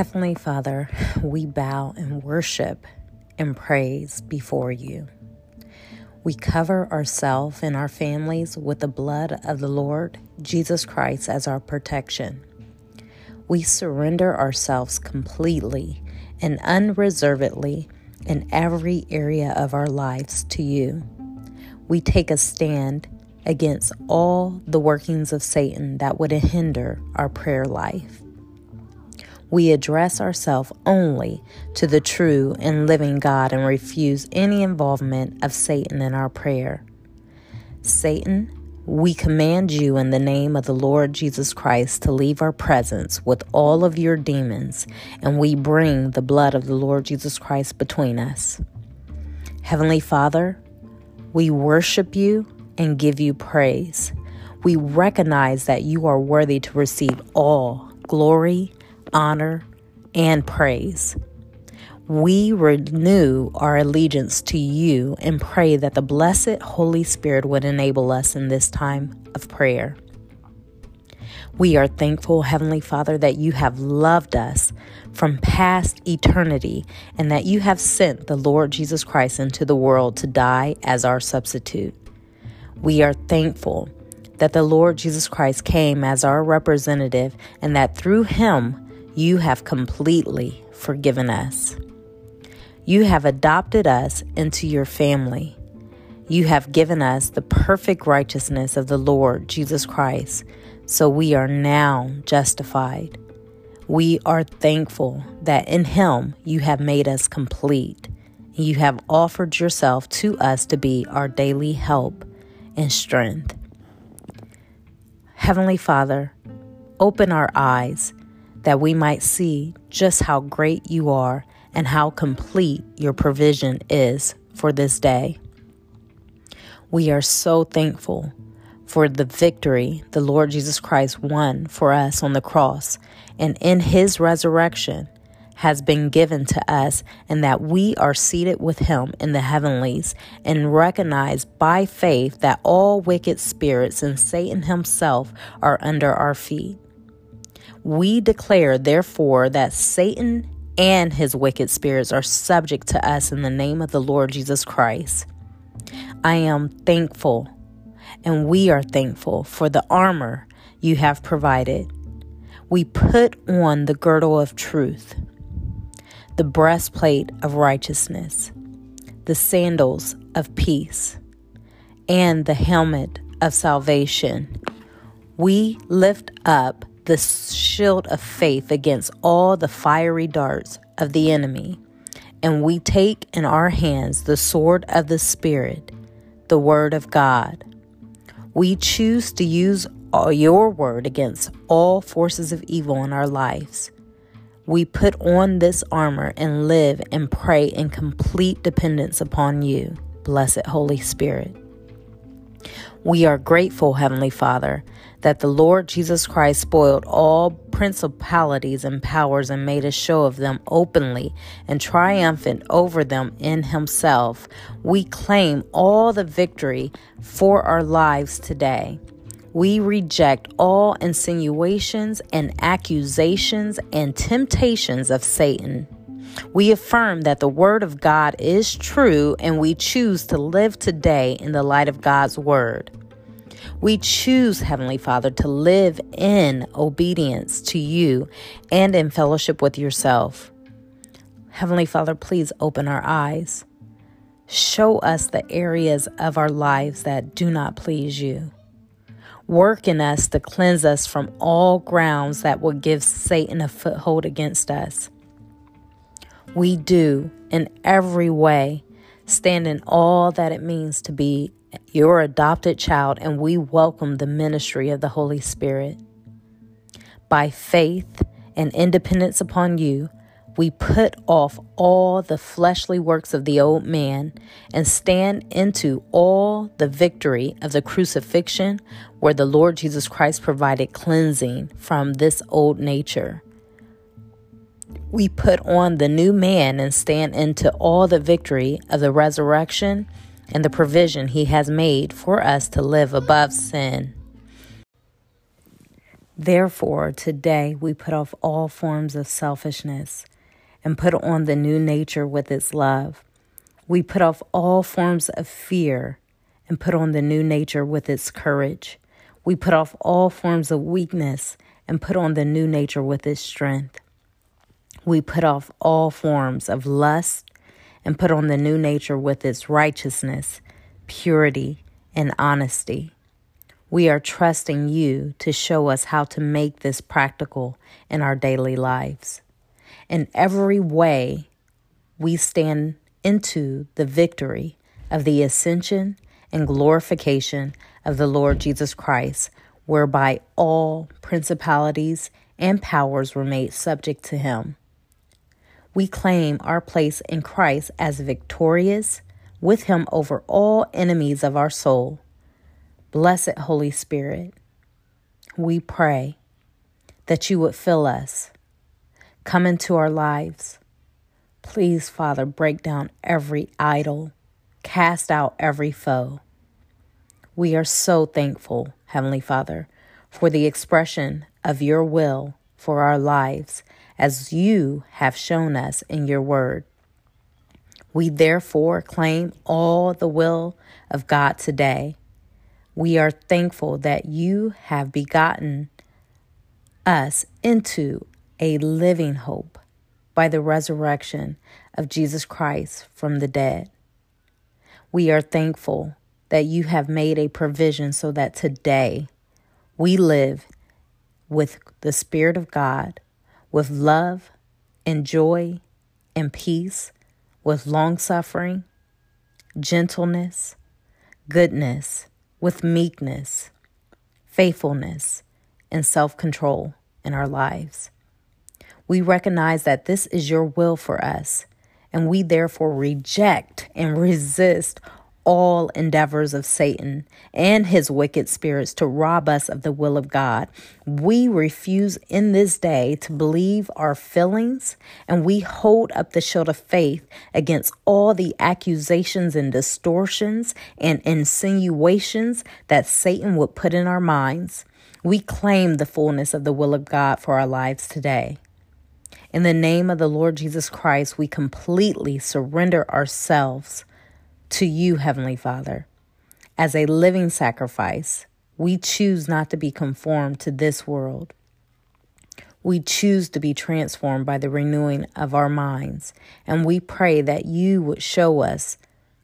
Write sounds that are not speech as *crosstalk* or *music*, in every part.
Heavenly Father, we bow and worship and praise before you. We cover ourselves and our families with the blood of the Lord Jesus Christ as our protection. We surrender ourselves completely and unreservedly in every area of our lives to you. We take a stand against all the workings of Satan that would hinder our prayer life we address ourselves only to the true and living God and refuse any involvement of Satan in our prayer. Satan, we command you in the name of the Lord Jesus Christ to leave our presence with all of your demons, and we bring the blood of the Lord Jesus Christ between us. Heavenly Father, we worship you and give you praise. We recognize that you are worthy to receive all glory honor, and praise. We renew our allegiance to you and pray that the blessed Holy Spirit would enable us in this time of prayer. We are thankful, Heavenly Father, that you have loved us from past eternity and that you have sent the Lord Jesus Christ into the world to die as our substitute. We are thankful that the Lord Jesus Christ came as our representative and that through him you have completely forgiven us. You have adopted us into your family. You have given us the perfect righteousness of the Lord Jesus Christ, so we are now justified. We are thankful that in Him you have made us complete. You have offered yourself to us to be our daily help and strength. Heavenly Father, open our eyes that we might see just how great you are and how complete your provision is for this day. We are so thankful for the victory the Lord Jesus Christ won for us on the cross and in his resurrection has been given to us, and that we are seated with him in the heavenlies and recognize by faith that all wicked spirits and Satan himself are under our feet. We declare, therefore, that Satan and his wicked spirits are subject to us in the name of the Lord Jesus Christ. I am thankful, and we are thankful for the armor you have provided. We put on the girdle of truth, the breastplate of righteousness, the sandals of peace, and the helmet of salvation. We lift up the shield of faith against all the fiery darts of the enemy. And we take in our hands the sword of the Spirit, the Word of God. We choose to use your word against all forces of evil in our lives. We put on this armor and live and pray in complete dependence upon you, blessed Holy Spirit. We are grateful, Heavenly Father, that the Lord Jesus Christ spoiled all principalities and powers and made a show of them openly and triumphant over them in Himself. We claim all the victory for our lives today. We reject all insinuations and accusations and temptations of Satan. We affirm that the Word of God is true and we choose to live today in the light of God's Word. We choose, Heavenly Father, to live in obedience to you and in fellowship with yourself. Heavenly Father, please open our eyes. Show us the areas of our lives that do not please you. Work in us to cleanse us from all grounds that will give Satan a foothold against us. We do, in every way, stand in all that it means to be your adopted child, and we welcome the ministry of the Holy Spirit. By faith and independence upon you, we put off all the fleshly works of the old man and stand into all the victory of the crucifixion, where the Lord Jesus Christ provided cleansing from this old nature. We put on the new man and stand into all the victory of the resurrection and the provision He has made for us to live above sin. Therefore, today we put off all forms of selfishness and put on the new nature with its love. We put off all forms of fear and put on the new nature with its courage. We put off all forms of weakness and put on the new nature with its strength. We put off all forms of lust and put on the new nature with its righteousness, purity, and honesty. We are trusting you to show us how to make this practical in our daily lives. In every way, we stand into the victory of the ascension and glorification of the Lord Jesus Christ, whereby all principalities and powers were made subject to him. We claim our place in Christ as victorious with him over all enemies of our soul Blessed Holy Spirit, we pray that you would fill us, come into our lives. Please, Father, break down every idol, cast out every foe. We are so thankful, Heavenly Father, for the expression of your will for our lives as you have shown us in your word. We therefore claim all the will of God today we are thankful that you have begotten us into a living hope by the resurrection of Jesus Christ from the dead. We are thankful that you have made a provision so that today we live with the Spirit of God, with love and joy and peace, with long suffering, gentleness, goodness, with meekness, faithfulness, and self control in our lives. We recognize that this is your will for us, and we therefore reject and *laughs* resist all endeavors of Satan and his wicked spirits to rob us of the will of God. We refuse in this day to believe our feelings and we hold up the shield of faith against all the accusations and distortions and insinuations that Satan would put in our minds. We claim the fullness of the will of God for our lives today. In the name of the Lord Jesus Christ, we completely surrender ourselves to you, Heavenly Father. As a living sacrifice, we choose not to be conformed to this world. We choose to be transformed by the renewing of our minds, and we pray that you would show us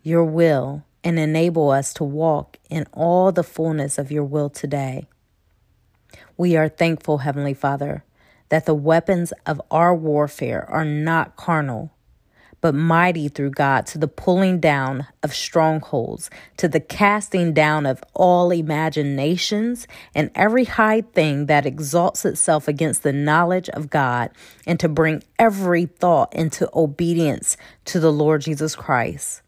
your will and enable us to walk in all the fullness of your will today. We are thankful, Heavenly Father, that the weapons of our warfare are not carnal but mighty through God to the pulling down of strongholds, to the casting down of all imaginations and every high thing that exalts itself against the knowledge of God, and to bring every thought into obedience to the Lord Jesus Christ.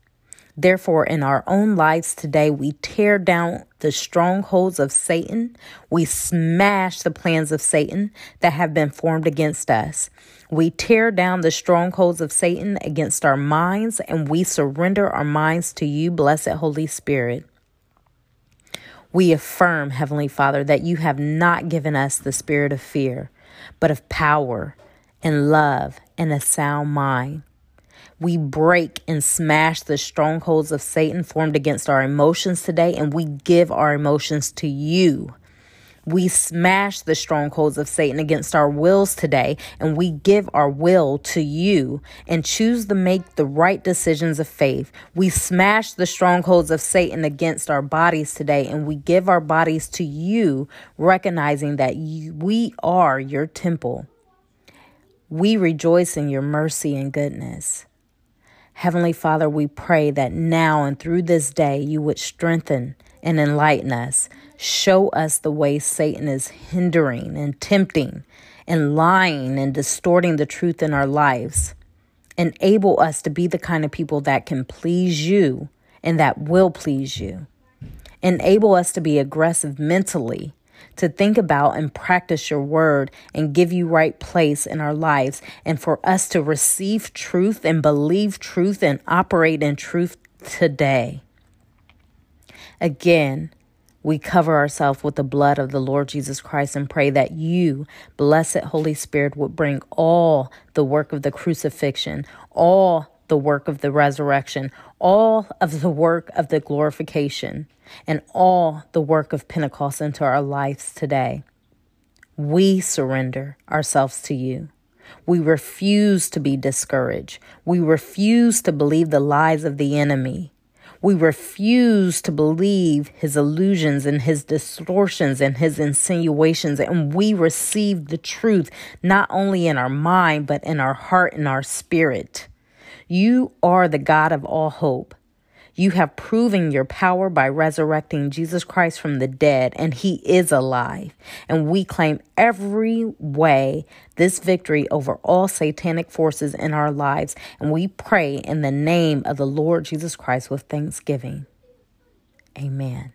Therefore, in our own lives today, we tear down the strongholds of Satan. We smash the plans of Satan that have been formed against us. We tear down the strongholds of Satan against our minds and we surrender our minds to you, blessed Holy Spirit. We affirm, Heavenly Father, that you have not given us the spirit of fear, but of power and love and a sound mind. We break and smash the strongholds of Satan formed against our emotions today, and we give our emotions to you. We smash the strongholds of Satan against our wills today, and we give our will to you and choose to make the right decisions of faith. We smash the strongholds of Satan against our bodies today, and we give our bodies to you, recognizing that you, we are your temple. We rejoice in your mercy and goodness. Heavenly Father, we pray that now and through this day you would strengthen and enlighten us. Show us the way Satan is hindering and tempting and lying and distorting the truth in our lives. Enable us to be the kind of people that can please you and that will please you. Enable us to be aggressive mentally to think about and practice your word and give you right place in our lives, and for us to receive truth and believe truth and operate in truth today. Again, We cover ourselves with the blood of the Lord Jesus Christ and pray that you, blessed Holy Spirit, would bring all the work of the crucifixion, all the work of the resurrection, all of the work of the glorification, and all the work of Pentecost into our lives today. We surrender ourselves to you. We refuse to be discouraged. We refuse to believe the lies of the enemy. We refuse to believe his illusions and his distortions and his insinuations. And we receive the truth not only in our mind, but in our heart and our spirit. You are the God of all hope. You have proven your power by resurrecting Jesus Christ from the dead, and he is alive. And we claim every way this victory over all satanic forces in our lives. And we pray in the name of the Lord Jesus Christ with thanksgiving. Amen.